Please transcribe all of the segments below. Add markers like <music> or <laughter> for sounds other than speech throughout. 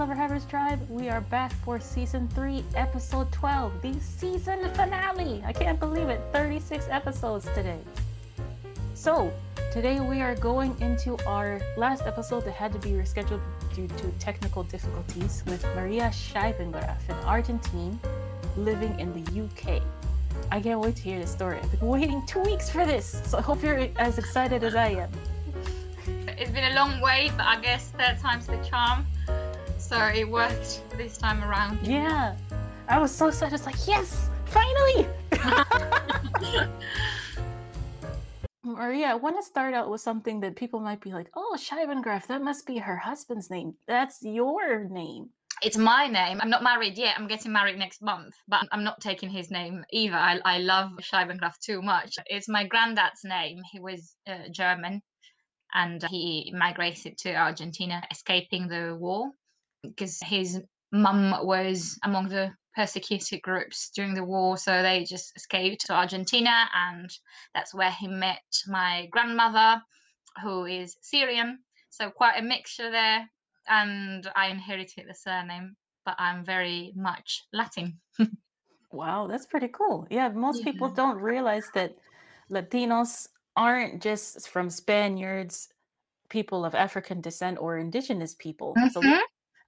Clever Tribe. We are back for season three, episode 12, the season finale. I can't believe it. 36 episodes today. So, today we are going into our last episode that had to be rescheduled due to technical difficulties with Maria Scheibengraf, an Argentine living in the UK. I can't wait to hear this story. I've been waiting two weeks for this, so I hope you're as excited as I am. It's been a long wait, but I guess third time's the charm so it worked this time around. Yeah. I was so excited. It's like, yes, finally. <laughs> Maria, I want to start out with something that people might be like, oh, Scheibengraf, that must be her husband's name. That's your name. It's my name. I'm not married yet. I'm getting married next month, but I'm not taking his name either. I, I love Scheibengraf too much. It's my granddad's name. He was uh, German and he migrated to Argentina, escaping the war because his mum was among the persecuted groups during the war. So they just escaped to Argentina, and that's where he met my grandmother, who is Syrian. So quite a mixture there. And I inherited the surname, but I'm very much Latin. <laughs> wow, that's pretty cool. Yeah, most yeah. people don't realize that Latinos aren't just from Spaniards, people of African descent, or indigenous people. Mm-hmm. So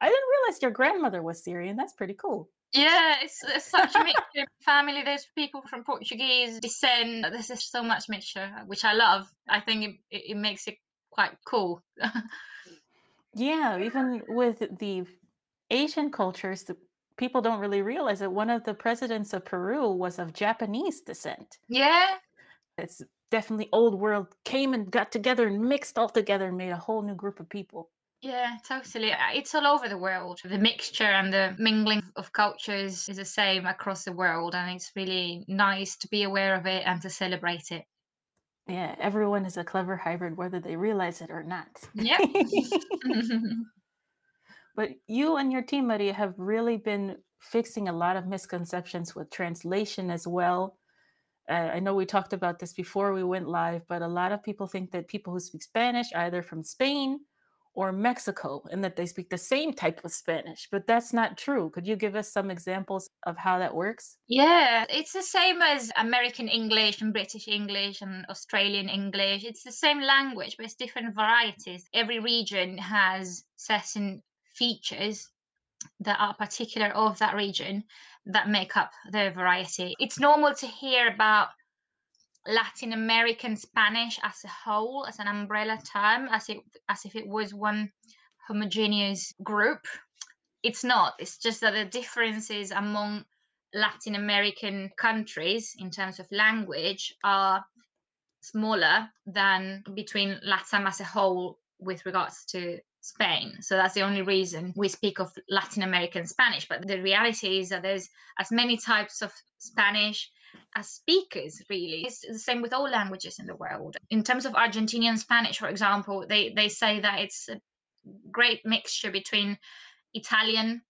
I didn't realize your grandmother was Syrian. That's pretty cool. Yeah, it's, it's such a mixture family. There's people from Portuguese descent. There's just so much mixture, which I love. I think it, it makes it quite cool. <laughs> yeah, even with the Asian cultures, the people don't really realize that one of the presidents of Peru was of Japanese descent. Yeah. It's definitely old world came and got together and mixed all together and made a whole new group of people. Yeah, totally. Uh, it's all over the world. The mixture and the mingling of cultures is the same across the world, and it's really nice to be aware of it and to celebrate it. Yeah, everyone is a clever hybrid, whether they realize it or not. Yeah. <laughs> <laughs> but you and your team, Maria, have really been fixing a lot of misconceptions with translation as well. Uh, I know we talked about this before we went live, but a lot of people think that people who speak Spanish, either from Spain or Mexico and that they speak the same type of Spanish, but that's not true. Could you give us some examples of how that works? Yeah, it's the same as American English and British English and Australian English. It's the same language, but it's different varieties. Every region has certain features that are particular of that region that make up the variety. It's normal to hear about Latin American Spanish as a whole, as an umbrella term, as it as if it was one homogeneous group. It's not. It's just that the differences among Latin American countries in terms of language are smaller than between Latin as a whole with regards to Spain. So that's the only reason we speak of Latin American Spanish. But the reality is that there's as many types of Spanish as speakers really. It's the same with all languages in the world. In terms of argentinian spanish for example they they say that it's a great mixture between italian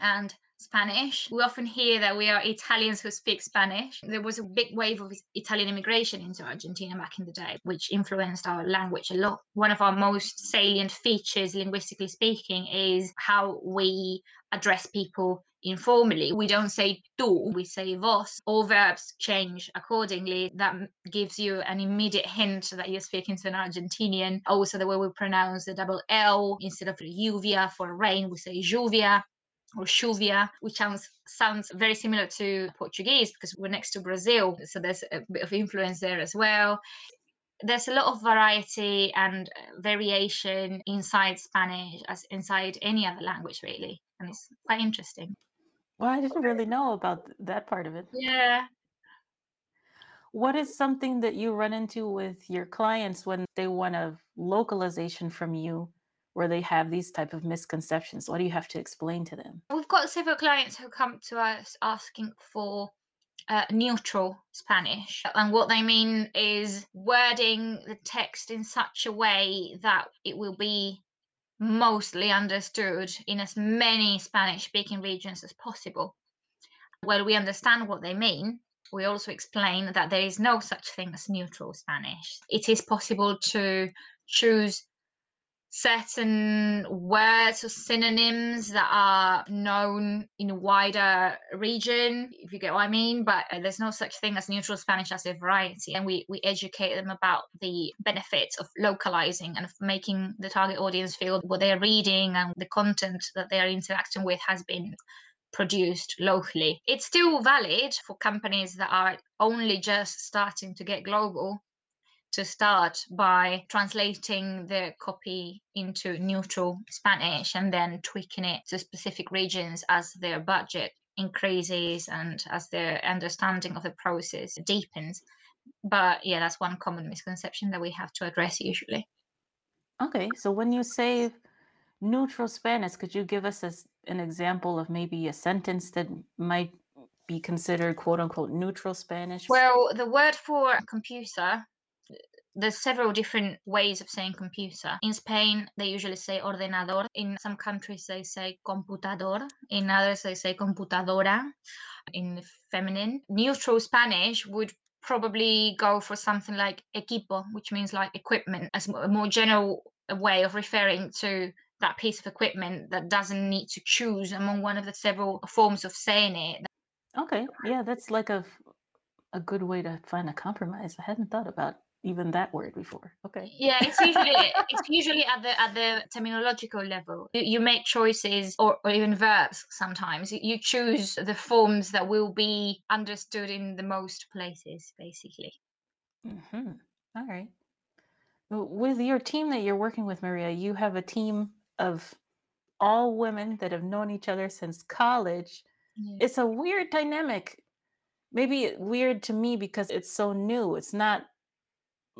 and Spanish. We often hear that we are Italians who speak Spanish. There was a big wave of Italian immigration into Argentina back in the day, which influenced our language a lot. One of our most salient features, linguistically speaking, is how we address people informally. We don't say tú, we say vos. All verbs change accordingly. That gives you an immediate hint that you're speaking to an Argentinian. Also, the way we pronounce the double L instead of lluvia for rain, we say lluvia or chuvia, which sounds sounds very similar to Portuguese because we're next to Brazil, so there's a bit of influence there as well. There's a lot of variety and uh, variation inside Spanish as inside any other language, really, and it's quite interesting. Well, I didn't really know about that part of it. Yeah. What is something that you run into with your clients when they want a localization from you where they have these type of misconceptions? What do you have to explain to them? We've got several clients who come to us asking for uh, neutral Spanish. And what they mean is wording the text in such a way that it will be mostly understood in as many Spanish speaking regions as possible. While we understand what they mean, we also explain that there is no such thing as neutral Spanish. It is possible to choose certain words or synonyms that are known in a wider region, if you get what I mean. But uh, there's no such thing as neutral Spanish as a variety. And we, we educate them about the benefits of localizing and of making the target audience feel what they're reading and the content that they are interacting with has been produced locally. It's still valid for companies that are only just starting to get global to start by translating the copy into neutral Spanish and then tweaking it to specific regions as their budget increases and as their understanding of the process deepens. But yeah, that's one common misconception that we have to address usually. Okay, so when you say neutral Spanish, could you give us a, an example of maybe a sentence that might be considered quote unquote neutral Spanish? Well, the word for computer there's several different ways of saying computer. In Spain, they usually say ordenador. In some countries, they say computador. In others, they say computadora in feminine. Neutral Spanish would probably go for something like equipo, which means like equipment, as a more general way of referring to that piece of equipment that doesn't need to choose among one of the several forms of saying it. Okay, yeah, that's like a a good way to find a compromise. I hadn't thought about even that word before. Okay. Yeah, it's usually it's usually at the at the terminological level. You, you make choices or, or even verbs sometimes. You choose the forms that will be understood in the most places, basically. Mm-hmm. All right. With your team that you're working with, Maria, you have a team of all women that have known each other since college. Yeah. It's a weird dynamic. Maybe weird to me because it's so new. It's not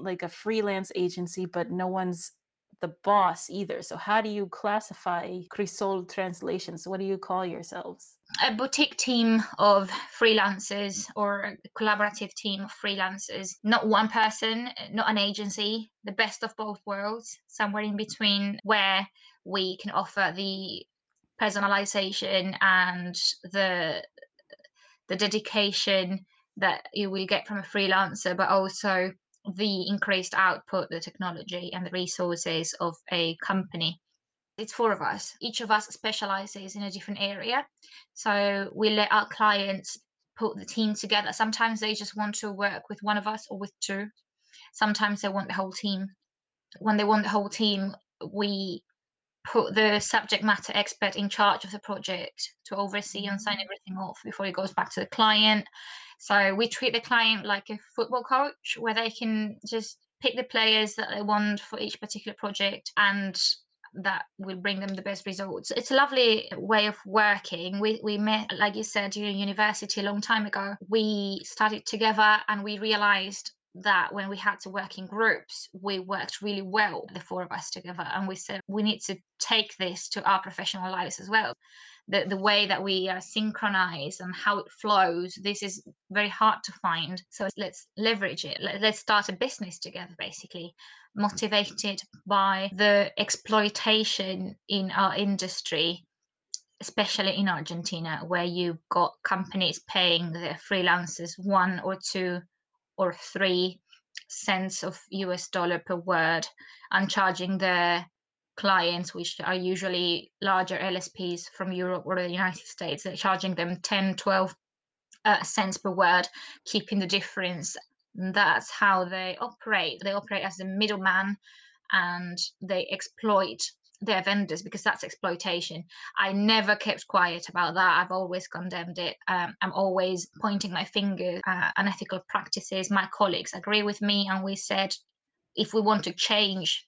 like a freelance agency, but no one's the boss either. So how do you classify Crisol translations? What do you call yourselves? A boutique team of freelancers or a collaborative team of freelancers, not one person, eh, not an agency, the best of both worlds, somewhere in between where we can offer the personalization and the the dedication that you will get from a freelancer, but also the increased output, the technology, and the resources of a company. It's four of us. Each of us specializes in a different area. So we let our clients put the team together. Sometimes they just want to work with one of us or with two. Sometimes they want the whole team. When they want the whole team, we put the subject matter expert in charge of the project to oversee and sign mm. everything off before it goes back to the client. So we treat the client like a football coach where they can just pick the players that they want for each particular project and that will bring them the best results. It's a lovely way of working. We we met, like you said, during university a long time ago. We studied together and we realized that when we had to work in groups, we worked really well, the four of us together. And we said we need to take this to our professional lives as well. The, the way that we uh, are synchronized and how it flows, this is very hard to find. So let's leverage it. Let, let's start a business together, basically, mm-hmm. motivated by the exploitation in our industry especially in Argentina, where you've got companies paying their freelancers one or two or three cents of US dollar per word and charging the clients, which are usually larger LSPs from Europe or the United States, they're charging them 10, 12 uh, cents per word, keeping the difference. And That's how they operate. They operate as a middleman and they exploit their vendors because that's exploitation. I never kept quiet about that. I've always condemned it. Um, I'm always pointing my finger at unethical practices. My colleagues agree with me, and we said if we want to change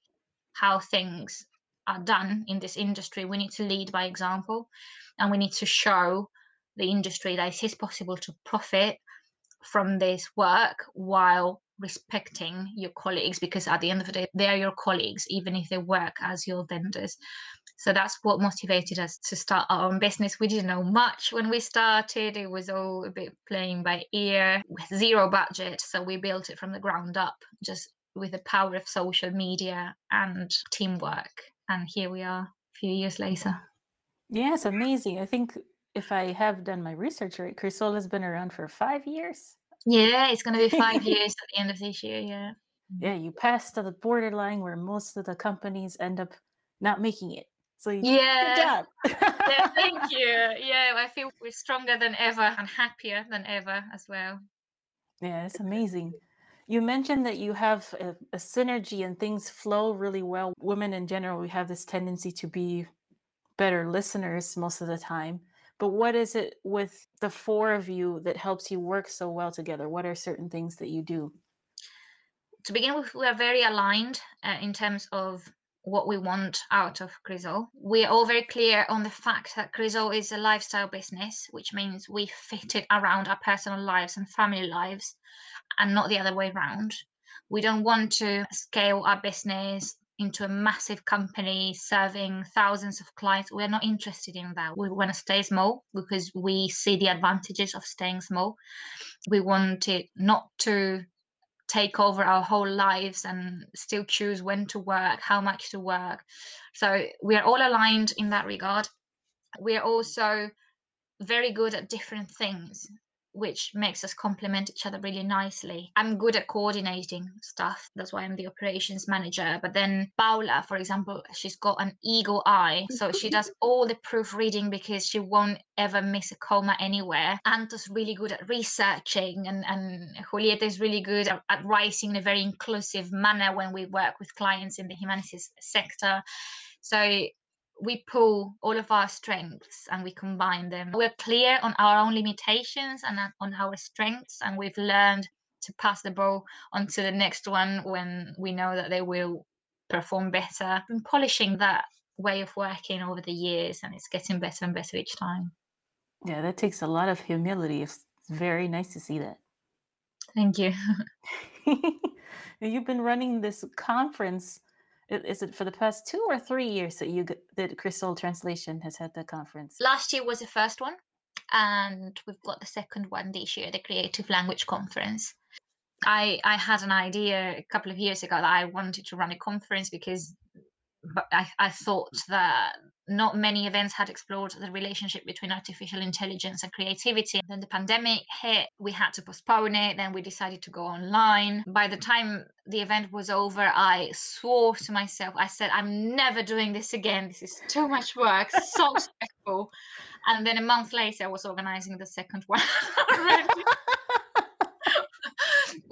how things are done in this industry, we need to lead by example, and we need to show the industry that it is possible to profit from this work while respecting your colleagues because at the end of the day they're your colleagues even if they work as your vendors. So that's what motivated us to start our own business. We didn't know much when we started. It was all a bit playing by ear with zero budget. So we built it from the ground up just with the power of social media and teamwork. And here we are a few years later. Yes amazing. I think if i have done my research right Crisol has been around for five years yeah, it's going to be five <laughs> years at the end of this year. Yeah. Yeah, you pass to the borderline where most of the companies end up not making it. So yeah, yeah, thank <laughs> you. Yeah, I feel we're stronger than ever and happier than ever as well. Yeah, it's amazing. <laughs> You mentioned that you have a, a, synergy and things flow really well. Women in general, we have this tendency to be better listeners most of the time. But what is it with the four of you that helps you work so well together? What are certain things that you do? To begin with, we are very aligned uh, in terms of what we want out of Crisol. We're all very clear on the fact that Crisol is a lifestyle business, which means we fit it around our personal lives and family lives and not the other way around. We don't want to scale our business into a massive company serving thousands of clients. We're not interested in that. We want to stay small because we see the advantages of staying small. We want it not to take over our whole lives and still choose when to work, how much to work. So we are all aligned in that regard. We are also very good at different things which makes us complement each other really nicely. I'm good at coordinating stuff. That's why I'm the operations manager. But then Paula, for example, she's got an eagle eye. So she does <laughs> all the proofreading because she won't ever miss a comma anywhere. Anto's really good at researching and, and Julieta is really good at, at writing in a very inclusive manner when we work with clients in the humanities sector. So we pull all of our strengths and we combine them. We're clear on our own limitations and on our strengths, and we've learned to pass the ball on to the next one when we know that they will perform better. Been polishing that way of working over the years, and it's getting better and better each time. Yeah, that takes a lot of humility. It's very nice to see that. Thank you. <laughs> <laughs> You've been running this conference is it for the past two or three years that you that Crisol Translation has had the conference? Last year was the first one, and we've got the second one this year, the Creative Language Conference. I I had an idea a couple of years ago that I wanted to run a conference because I, I thought that not many events had explored the relationship between artificial intelligence and creativity. Then the pandemic hit, we had to postpone it, then we decided to go online. By the time the event was over, I swore to myself, I said, I'm never doing this again. This is too much work, so <laughs> stressful. And then a month later, I was organizing the second <laughs> one <laughs>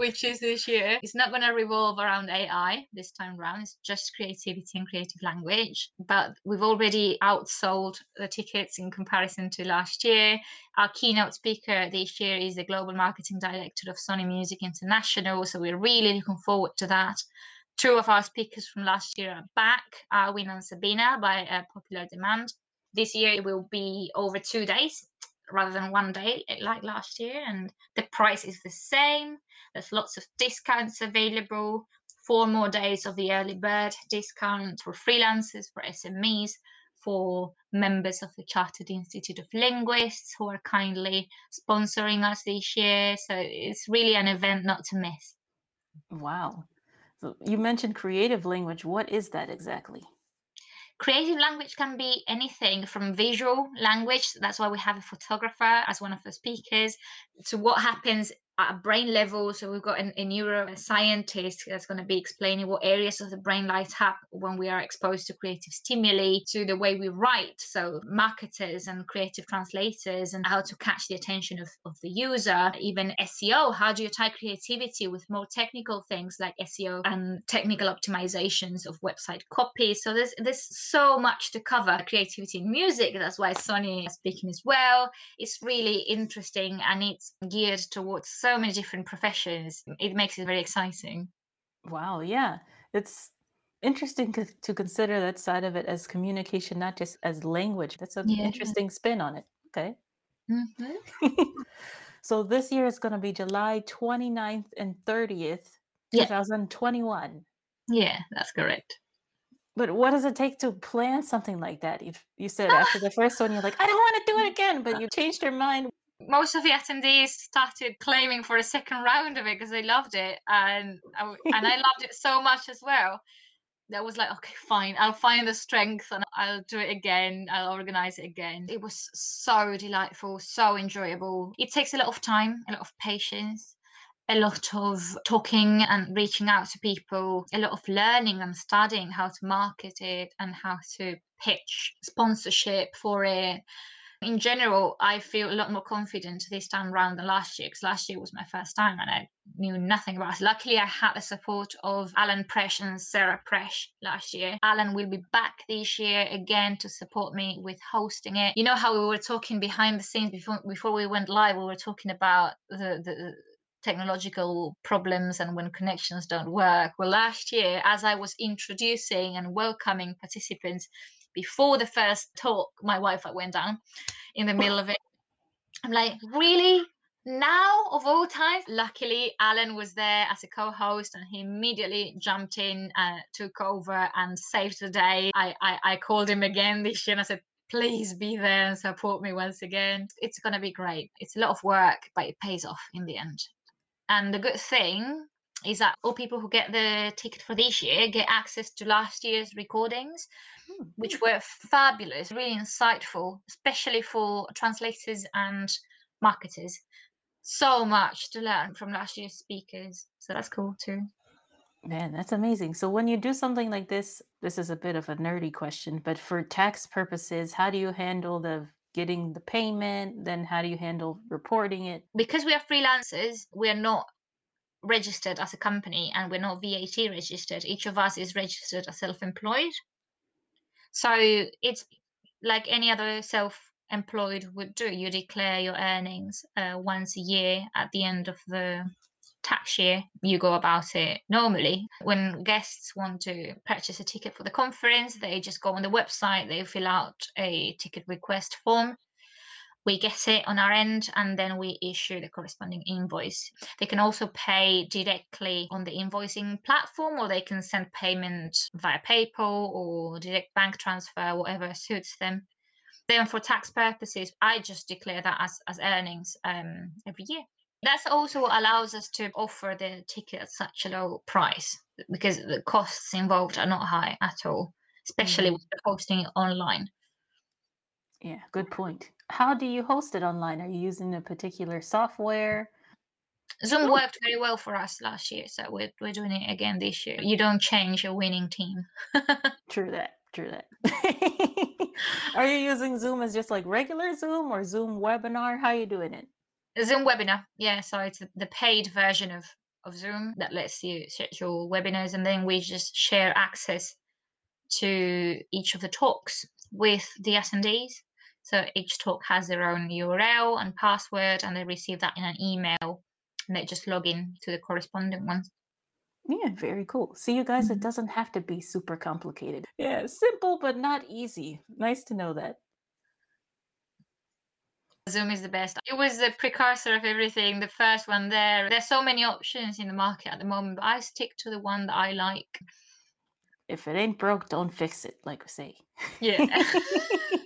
which is this year. It's not going to revolve around AI this time around. It's just creativity and creative language. But we've already outsold the tickets in comparison to last year. Our keynote speaker this year is the global marketing director of Sony Music International. So we're really looking forward to that. Two of our speakers from last year are back, Arwin and Sabina, by a popular demand. This year it will be over two days rather than one day like last year and the price is the same. There's lots of discounts available. Four more days of the early bird discount for freelancers for smes for members of the chartered institute of linguists who are kindly sponsoring us this year. So it's really an event not to miss. Wow. So you mentioned creative language. What is that exactly Creative language can be anything from visual language, that's why we have a photographer as one of the speakers, to what happens at a brain level. So we've got a, neuroscientist that's going to be explaining what areas of the brain light up when we are exposed to creative stimuli, to the way we write. So marketers and creative translators and how to catch the attention of, of the user, even SEO. How do you tie creativity with more technical things like SEO and technical optimizations of website copy? So there's there's so much to cover. Creativity in music. That's why Sony is speaking as well. It's really interesting and it's geared towards so many different professions. It makes it very exciting. Wow, yeah. It's interesting to consider that side of it as communication, not just as language. That's an yeah. interesting spin on it. Okay. Mm-hmm. <laughs> so this year is going to be July 29th and 30th, 2021. Yeah, that's correct. But what does it take to plan something like that? If you said after the <laughs> first one, you're like, I don't want to do it again, but you changed your mind most of the attendees started claiming for a second round of it because they loved it and I, and I loved it so much as well. That was like okay fine i'll find the strength and i'll do it again i'll organize it again. It was so delightful so enjoyable. It takes a lot of time a lot of patience a lot of talking and reaching out to people, a lot of learning and studying how to market it and how to pitch sponsorship for it in general, I feel a lot more confident this time around than last year because last year was my first time and I knew nothing about it. Luckily, I had the support of Alan Presh and Sarah Presh last year. Alan will be back this year again to support me with hosting it. You know how we were talking behind the scenes before before we went live. We were talking about the the technological problems and when connections don't work. Well, last year, as I was introducing and welcoming participants before the first talk, my Wi-Fi went down in the middle of it. I'm like, really? Now of all times, luckily Alan was there as a co-host, and he immediately jumped in, uh, took over, and saved the day. I, I I called him again this year, and I said, please be there and support me once again. It's gonna be great. It's a lot of work, but it pays off in the end. And the good thing is that all people who get the ticket for this year get access to last year's recordings, hmm. which were fabulous, really insightful, especially for translators and marketers. So much to learn from last year's speakers. So that's cool too. Man, that's amazing. So when you do something like this, this is a bit of a nerdy question, but for tax purposes, how do you handle the getting the payment? Then how do you handle reporting it? Because we are freelancers, we are not registered as a company and we're not VAT registered. Each of us is registered as self employed. So it's like any other self employed would do. You declare your earnings uh, once a year at the end of the tax year. You go about it normally. When guests want to purchase a ticket for the conference, they just go on the website, they fill out a ticket request form we get it on our end and then we issue the corresponding invoice. They can also pay directly on the invoicing platform or they can send payment via PayPal or direct bank transfer, whatever suits them. Then for tax purposes, I just declare that as, as earnings um, every year. That's also what allows us to offer the ticket at such a low price because the costs involved are not high at all, especially mm-hmm. with hosting it online. Yeah, good point. How do you host it online? Are you using a particular software? Zoom worked very well for us last year, so we're, we're doing it again this year. You don't change a winning team. <laughs> true that. True that. <laughs> are you using Zoom as just like regular Zoom or Zoom webinar? How are you doing it? Zoom webinar, yeah. So it's the paid version of of Zoom that lets you schedule webinars, and then we just share access to each of the talks with the attendees. So each talk has their own URL and password, and they receive that in an email, and they just log in to the corresponding ones. Yeah, very cool. See, you guys, mm-hmm. it doesn't have to be super complicated. Yeah, simple but not easy. Nice to know that. Zoom is the best. It was the precursor of everything, the first one there. There's so many options in the market at the moment, but I stick to the one that I like. If it ain't broke, don't fix it, like we say. Yeah. <laughs> <laughs>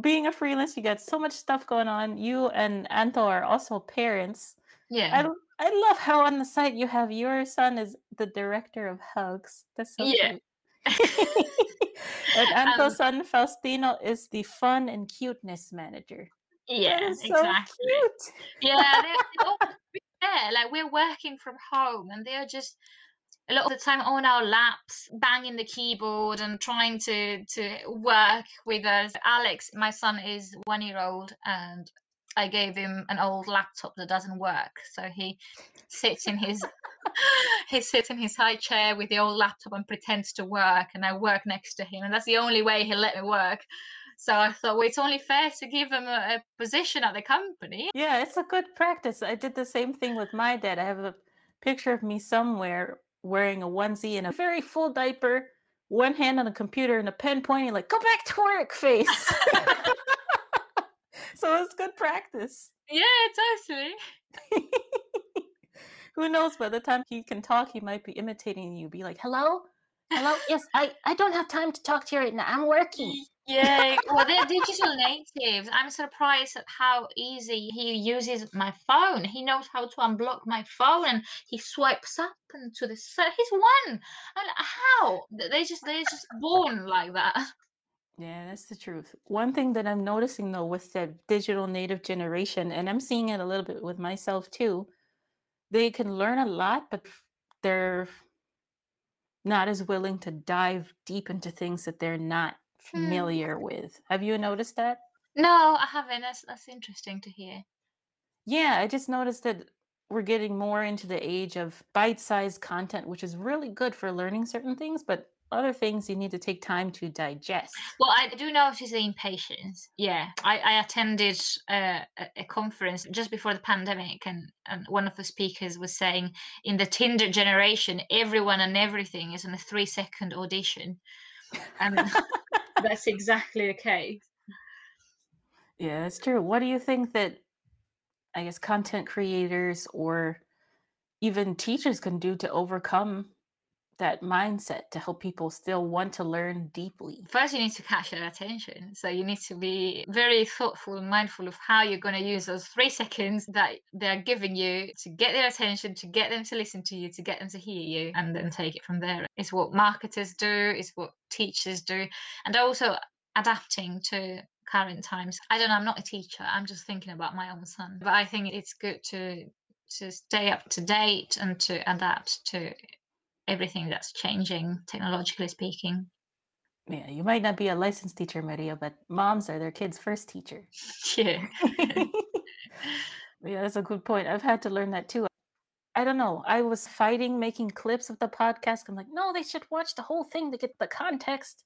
being a freelance, you got so much stuff going on. You and Anto are also parents. Yeah. I, I love how on the site you have your son is the director of Hugs. That's so yeah. cute. <laughs> and Anto's um, son Faustino is the fun and cuteness manager. Yeah, so exactly. Cute. Yeah, they're, they're <laughs> like we're working from home, and they're just a lot of the time on our laps, banging the keyboard and trying to to work with us. Alex, my son, is one year old, and I gave him an old laptop that doesn't work, so he sits in his <laughs> he sits in his high chair with the old laptop and pretends to work, and I work next to him, and that's the only way he'll let me work. So I thought, well, it's only fair to give him a, a position at the company. Yeah, it's a good practice. I did the same thing with my dad. I have a picture of me somewhere wearing a onesie and a very full diaper, one hand on the computer and a pen pointing, like, go back to work face. <laughs> so it's good practice. Yeah, it's actually. <laughs> Who knows? By the time he can talk, he might be imitating you. Be like, hello? Hello? Yes, I, I don't have time to talk to you right now. I'm working. Yeah, well, they're digital natives. I'm surprised at how easy he uses my phone. He knows how to unblock my phone, and he swipes up and to the side. He's one. I'm like, how? They just they're just born like that. Yeah, that's the truth. One thing that I'm noticing though with the digital native generation, and I'm seeing it a little bit with myself too, they can learn a lot, but they're not as willing to dive deep into things that they're not Hmm. familiar with. Have you noticed that? No, I haven't. That's that's interesting to hear. Yeah, I just noticed that we're getting more into the age of bite-sized content, which is really good for learning certain things, but other things you need to take time to digest. Well, I do know notice the impatience. Yeah, I, I attended uh, a, a conference just before the pandemic, and, and one of the speakers was saying in the Tinder generation, everyone and everything is on a three second audition. And <laughs> that's exactly the case. Yeah, that's true. What do you think that I guess content creators or even teachers can do to overcome that mindset to help people still want to learn deeply? First, you need to catch their attention. So you need to be very thoughtful and mindful of how you're going to use those three seconds that they're giving you to get their attention, to get them to listen to you, to get them to hear you, and then take it from there. It's what marketers do, it's what teachers do, and also adapting to current times. I don't know, I'm not a teacher, I'm just thinking about my own son. But I think it's good to to stay up to date and to adapt to everything that's changing technologically speaking. Yeah, you might not be a licensed teacher, Maria, but moms are their kids' first teacher. <laughs> Yeah. <laughs> yeah, that's a good point. I've had to learn that too. I don't know. I was fighting making clips of the podcast. I'm like, no, they should watch the whole thing to get the context.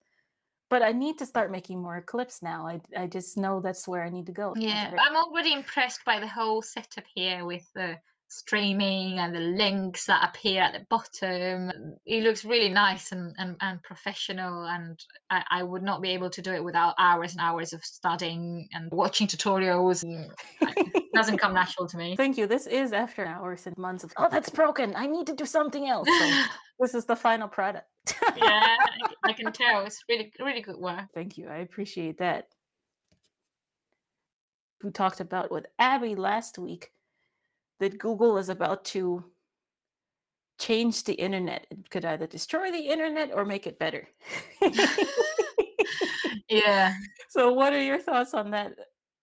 But I need to start making more clips now. I, I just know that's where I need to go. Yeah, I'm already impressed by the whole setup here with the streaming and the links that appear at the bottom. It looks really nice and, and, and professional, and I, I would not be able to do it without hours and hours of studying and watching tutorials. Mm, and it doesn't come natural to me. <laughs> Thank you. This is after hours and months of, oh, that's broken. I need to do something else. So <laughs> this is the final product. yeah, I, <laughs> I can tell. It's really, really good work. Thank you. I appreciate that. We talked about with Abby last week that Google is about to change the internet. It could either destroy the internet or make it better. <laughs> <laughs> Yeah. so, what are your thoughts on that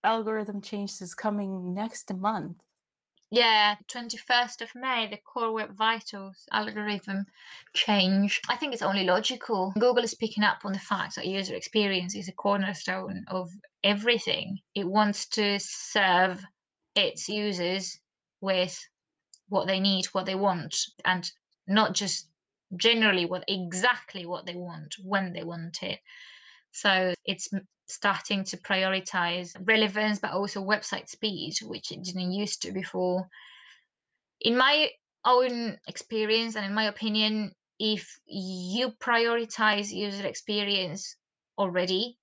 algorithm change that's coming next month? Yeah, 21st of May, the Core Web Vitals algorithm change. I think it's only logical. Google is picking up on the fact that user experience is a cornerstone of everything. It wants to serve its users with what they need, what they want, and not just generally what exactly what they want when they want it. So it's starting to prioritize relevance, but also website speed, which it didn't used to before. In my own experience and in my opinion, if you prioritize user experience already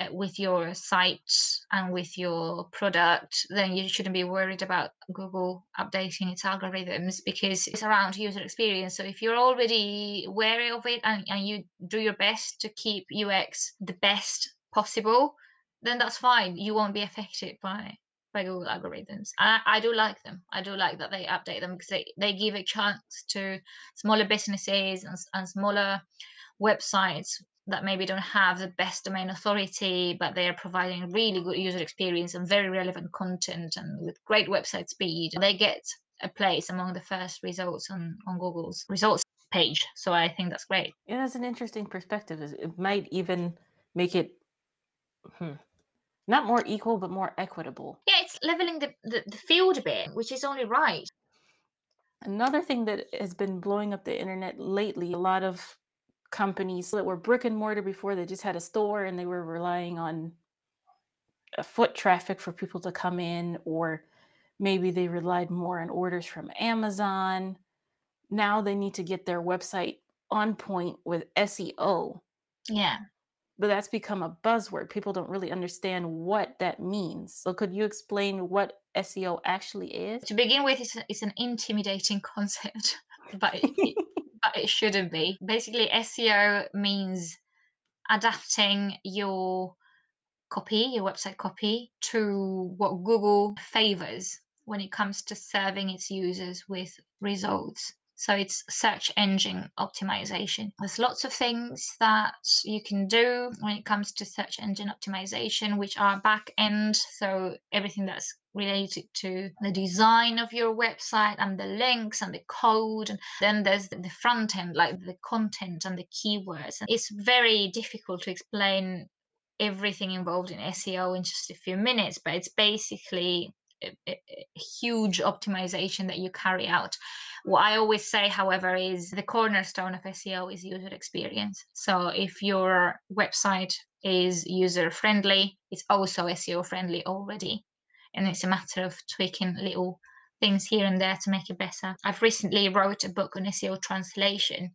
Uh, with your site and with your product, then you shouldn't be worried about Google updating its algorithms because it's around user experience. So if you're already wary of it and, and you do your best to keep UX the best possible, then that's fine. You won't be affected by by Google algorithms. I, I do like them. I do like that they update them because they, they give a chance to smaller businesses and, and smaller websites that maybe don't have the best domain authority, but they are providing really good user experience and very relevant content and with great website speed. They get a place among the first results on, on Google's results page. So I think that's great. Yeah, that's an interesting perspective. It might even make it hmm, not more equal, but more equitable. Yeah, it's leveling the, the, the field a bit, which is only right. Another thing that has been blowing up the internet lately, a lot of companies that were brick and mortar before, they just had a store and they were relying on uh, foot traffic for people to come in, or maybe they relied more on orders from Amazon. Now they need to get their website on point with SEO, Yeah. but that's become a buzzword. People don't really understand what that means. So, could you explain what SEO actually is? To begin with, it's, a- it's an intimidating <laughs> concept, but it- but it shouldn't be. Basically, SEO means adapting your copy, your website copy, to what Google favors when it comes to serving its users with results. So it's search engine optimization. There's lots of things that you can do when it comes to search engine optimization, which are back end. So everything that's related to the design of your website and the links and the code. And then there's the front end, like the content and the keywords. and It's very difficult to explain everything involved in SEO in just a few minutes, but it's basically a, a, a huge optimization that you carry out. What I always say, however, is the cornerstone of SEO is user experience. So if your website is user friendly, it's also SEO friendly already. And it's a matter of tweaking little things here and there to make it better. I've recently wrote a book on SEO translation,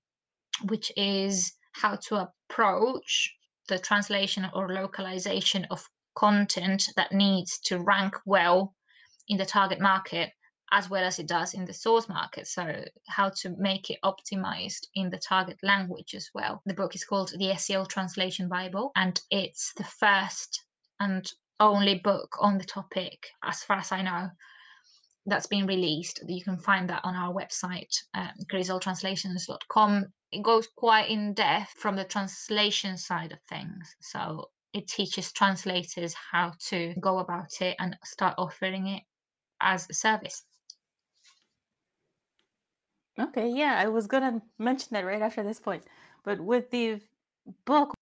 which is how to approach the translation or localization of content that needs to rank well in the target market as well as it does in the source market. So, how to make it optimized in the target language as well. The book is called The SEO Translation Bible, and it's the first and only book on the topic, as far as I know, that's been released. You can find that on our website, uh, crisoltranslations.com. It goes quite in depth from the translation side of things. So, it teaches translators how to go about it and start offering it as a service. Okay, yeah, I was gonna mention that right after this point. But with the book,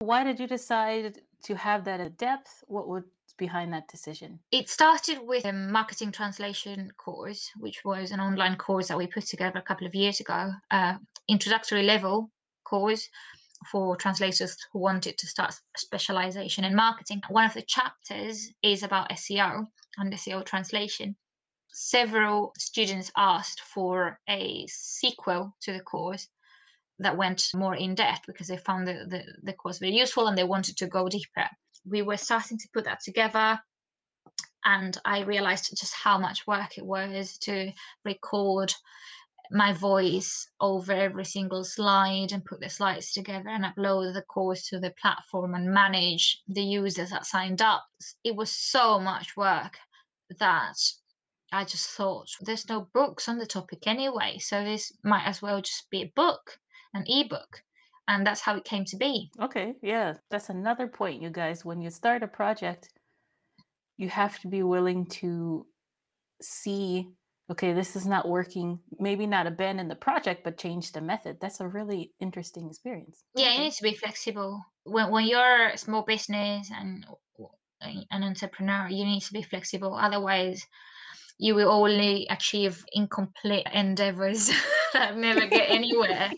why did you decide to have that at depth? What was behind that decision? It started with a marketing translation course, which was an online course that we put together a couple of years ago, uh, introductory level course for translators who wanted to start specialization in marketing. One of the chapters is about SEO and SEO translation several students asked for a sequel to the course that went more in depth because they found the, the, the course very useful and they wanted to go deeper. We were starting to put that together and I realized just how much work it was to record my voice over every single slide and put the slides together and upload the course to the platform and manage the users that signed up. It was so much work that I just thought there's no books on the topic anyway, so this might as well just be a book, an ebook. And that's how it came to be. Okay, yeah, that's another point, you guys. When you start a project, you have to be willing to see, okay, this is not working. Maybe not abandon the project, but change the method. That's a really interesting experience. Yeah, you need to be flexible. When, when you're a small business and an entrepreneur, you need to be flexible. Otherwise, you will only achieve incomplete endeavors <laughs> that never get <laughs> anywhere.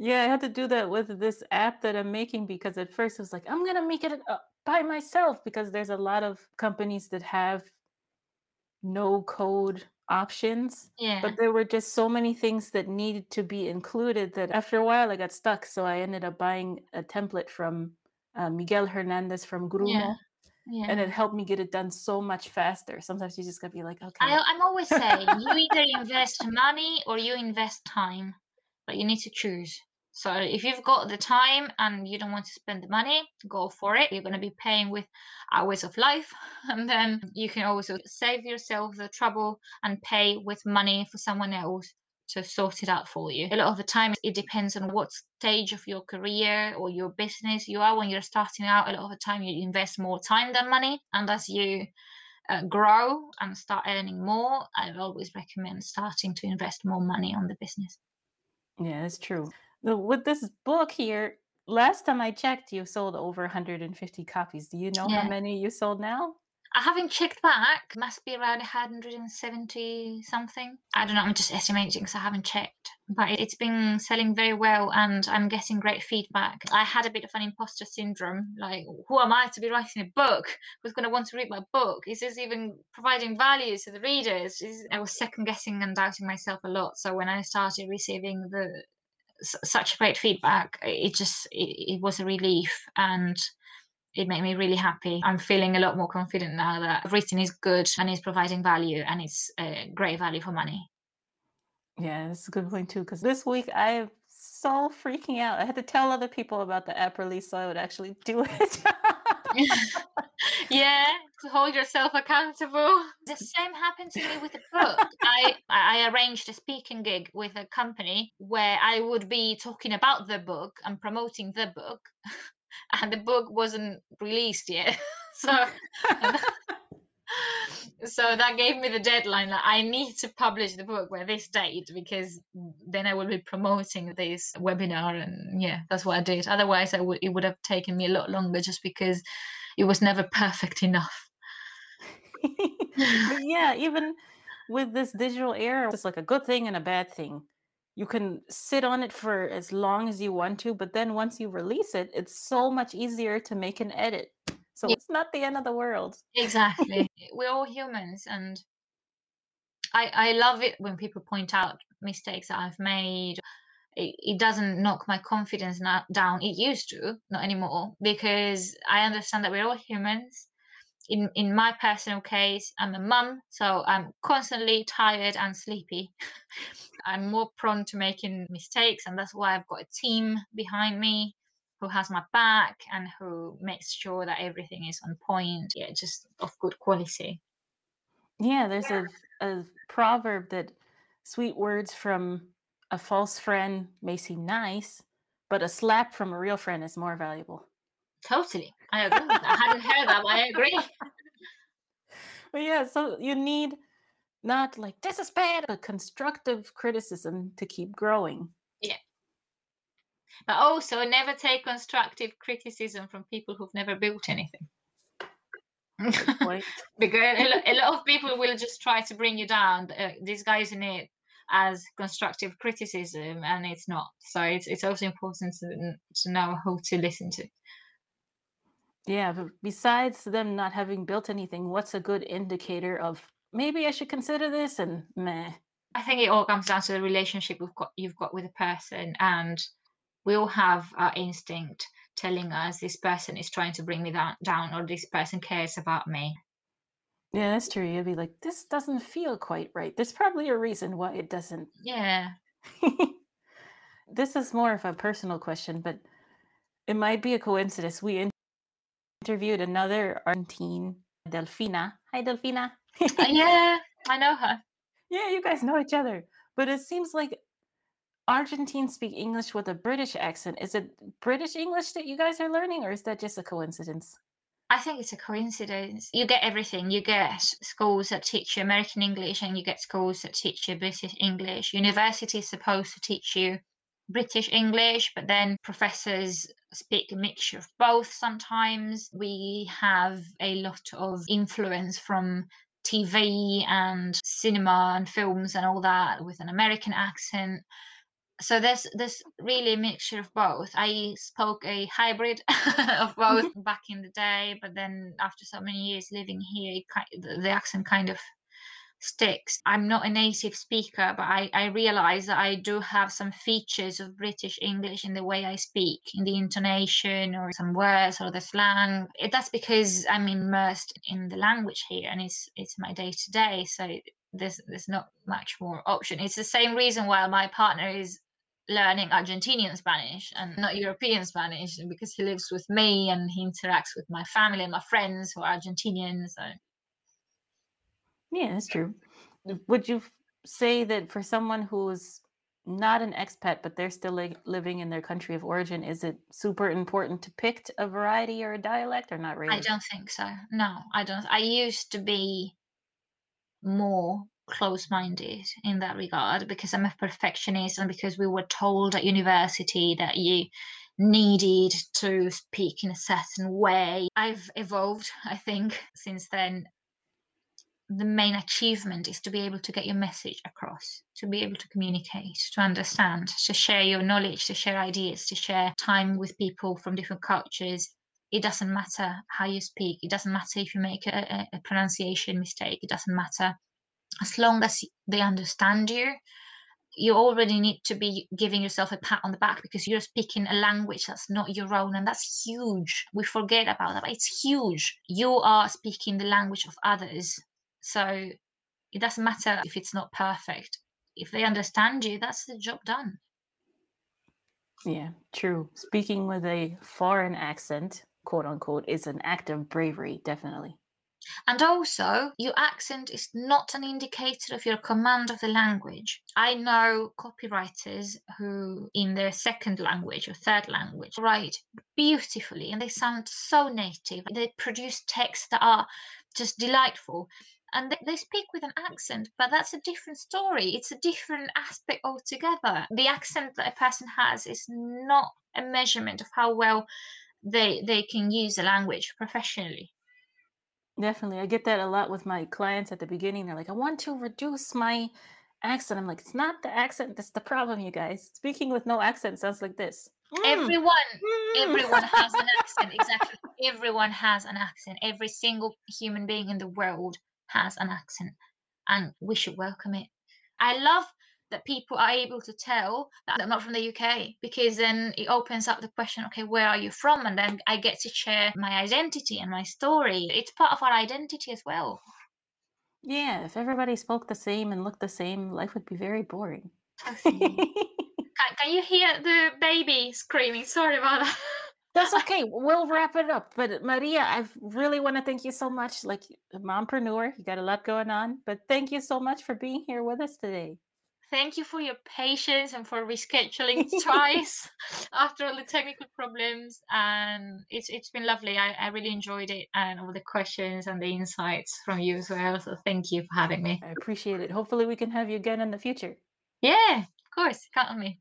Yeah, I had to do that with this app that I'm making because at first it was like, I'm going to make it uh, by myself because there's a lot of companies that have no code options. Yeah. But there were just so many things that needed to be included that after a while I got stuck. So I ended up buying a template from uh, Miguel Hernandez from Grumo. Yeah yeah. and it helped me get it done so much faster. Sometimes you just gotta be like, okay. I, I'm always saying you <laughs> either invest money or you invest time, but you need to choose. So if you've got the time and you don't want to spend the money, go for it. You're going to be paying with hours of life, <laughs> and then you can also save yourself the trouble and pay with money for someone else to sort it out for you. A lot of the time, it depends on what stage of your career or your business you are. When you're starting out, a lot of the time you invest more time than money. And as you uh, grow and start earning more, I always recommend starting to invest more money on the business. Yeah, that's true. With this book here, last time I checked, you sold over 150 copies. Do you know yeah. how many you sold now? I haven't checked back. Must be around 170 something. I don't know. I'm just estimating because I haven't checked. But it's been selling very well and I'm getting great feedback. I had a bit of an imposter syndrome. Like, who am I to be writing a book? Who's going to want to read my book? Is this even providing value to the readers? I was second guessing and doubting myself a lot. So when I started receiving the such great feedback, it just it, it was a relief and it made me really happy. I'm feeling a lot more confident now that everything is good and is providing value and it's a great value for money. Yeah, that's a good point too. Because this week I am so freaking out. I had to tell other people about the app release so I would actually do it. <laughs> yeah, hold yourself accountable. The same happened to me with the book. I I arranged a speaking gig with a company where I would be talking about the book and promoting the book, <laughs> and the book wasn't released yet. <laughs> so <laughs> so that gave me the deadline that I need to publish the book by this date because then I will be promoting this webinar and yeah that's what I did otherwise I would it would have taken me a lot longer just because it was never perfect enough <laughs> <laughs> yeah even with this digital era it's like a good thing and a bad thing you can sit on it for as long as you want to but then once you release it it's so much easier to make an edit so yeah. it's not the end of the world. Exactly. <laughs> We're all humans and I I love it when people point out mistakes that I've made. It, it doesn't knock my confidence down. It used to, not anymore, because I understand that we're all humans. In in my personal case, I'm a mum, so I'm constantly tired and sleepy. <laughs> I'm more prone to making mistakes, and that's why I've got a team behind me who has my back and who makes sure that everything is on point. Yeah, just of good quality. Yeah, there's a, a proverb that sweet words from a false friend may seem nice, but a slap from a real friend is more valuable. Totally. I agree. I hadn't heard that, but I agree. <laughs> But yeah, so you need not like this is bad, but constructive criticism to keep growing. Yeah. But also, never take constructive criticism from people who've never built anything. <laughs> because a lot of people will just try to bring you down. Uh, in it as constructive criticism, and it's not. So it's it's also important to to know who to listen to. Yeah, but besides them not having built anything, what's a good indicator of maybe I should consider this and meh? I think it all comes down to the relationship you've got you've got with a person and we all have our instinct telling us this person is trying to bring me down, down or this person cares about me. Yeah, that's true. You'd be like, this doesn't feel quite right. There's probably a reason why it doesn't. Yeah. <laughs> this is more of a personal question, but it might be a coincidence. We interviewed another Argentine, Delfina. Hi, Delfina. Uh, <laughs> yeah, I know her. Yeah, you guys know each other. But it seems like Argentines speak English with a British accent. Is it British English that you guys are learning, or is that just a coincidence? I think it's a coincidence. You get everything. You get schools that teach you American English, and you get schools that teach you British English. University is supposed to teach you British English, but then professors speak a mixture of both sometimes. We have a lot of influence from TV and cinema and films and all that with an American accent so there's there's really a mixture of both i spoke a hybrid <laughs> of both mm-hmm. back in the day but then after so many years living here the, the accent kind of sticks i'm not a native speaker but i i realize that i do have some features of british english in the way i speak in the intonation or some words or the slang it, that's because i'm immersed in the language here and it's it's my day to day so there's there's not much more option. It's the same reason why my partner is learning Argentinian Spanish and not European Spanish because he lives with me and he interacts with my family and my friends who are Argentinians. So, yeah, that's true. Would you say that for someone who's not an expat but they're still li- living in their country of origin, is it super important to pick a variety or a dialect or not really? I don't think so. No, I don't. I used to be more close minded in that regard because I'm a perfectionist and because we were told at university that you needed to speak in a certain way. I've evolved, I think, since then. The main achievement is to be able to get your message across, to be able to communicate, to understand, to share your knowledge, to share ideas, to share time with people from different cultures. It doesn't matter how you speak. It doesn't matter if you make a, a pronunciation mistake. It doesn't matter as long as they understand you you already need to be giving yourself a pat on the back because you're speaking a language that's not your own and that's huge we forget about that it's huge you are speaking the language of others so it doesn't matter if it's not perfect if they understand you that's the job done yeah true speaking with a foreign accent quote unquote is an act of bravery definitely And also, your accent is not an indicator of your command of the language. I know copywriters who, in their second language or third language, write beautifully and they sound so native. They produce texts that are just delightful. And they speak with an accent, but that's a different story. It's a different aspect altogether. The accent that a person has is not a measurement of how well they they can use a language professionally. Definitely. I get that a lot with my clients at the beginning. They're like, I want to reduce my accent. I'm like, it's not the accent that's the problem, you guys. Speaking with no accent sounds like this. Mm. Everyone, mm. everyone has an accent. <laughs> Exactly. Everyone has an accent. Every single human being in the world has an accent. And we should welcome it. I love that people are able to tell that I'm not from the UK because then it opens up the question okay, where are you from? And then I get to share my identity and my story. It's part of our identity as well. Yeah, if everybody spoke the same and looked the same, life would be very boring. <laughs> can, can you hear the baby screaming? Sorry about that. <laughs> That's <laughs> okay. We'll wrap it up. But Maria, I really want to thank you so much. Like mompreneur, you got a lot going on. But thank you so much for being here with us today thank you for your patience and for rescheduling <laughs> twice <laughs> after all the technical problems. And it's it's been lovely. I, I really enjoyed it and all the questions and the insights from you as well. So thank you for having me. I appreciate it. Hopefully we can have you again in the future. Yeah, of course. Count on me.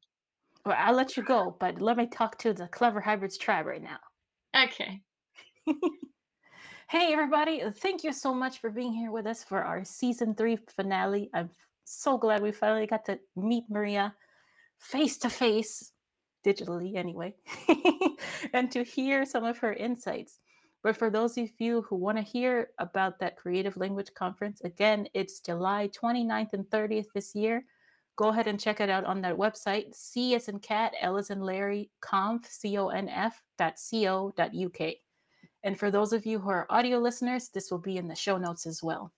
Well, I'll let you go, but let me talk to the Clever Hybrids tribe right now. Okay. <laughs> hey, everybody. Uh, thank you so much for being here with us for our season three finale. I'm so glad we finally got to meet Maria face to face, digitally anyway, <laughs> and to hear some of her insights. But for those of you who want to hear about that Creative Language Conference, again, it's July 29th and 30th this year. Go ahead and check it out on that website, C as in cat, L as in Larry, conf, C-O-N-F, dot C-O, dot UK. And for those of you who are audio listeners, this will be in the show notes as well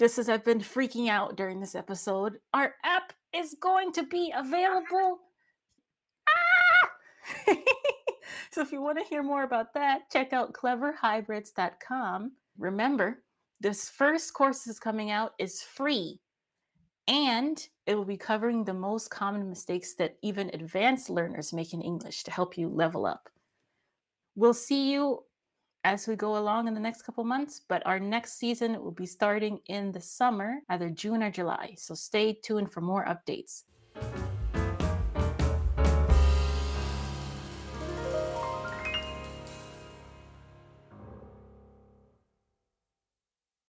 just as I've been freaking out during this episode, our app is going to be available. Ah! <laughs> so if you want to hear more about that, check out cleverhybrids.com. Remember, this first course is coming out is free and it will be covering the most common mistakes that even advanced learners make in English to help you level up. We'll see you as we go along in the next couple months, but our next season will be starting in the summer, either June or July. So stay tuned for more updates.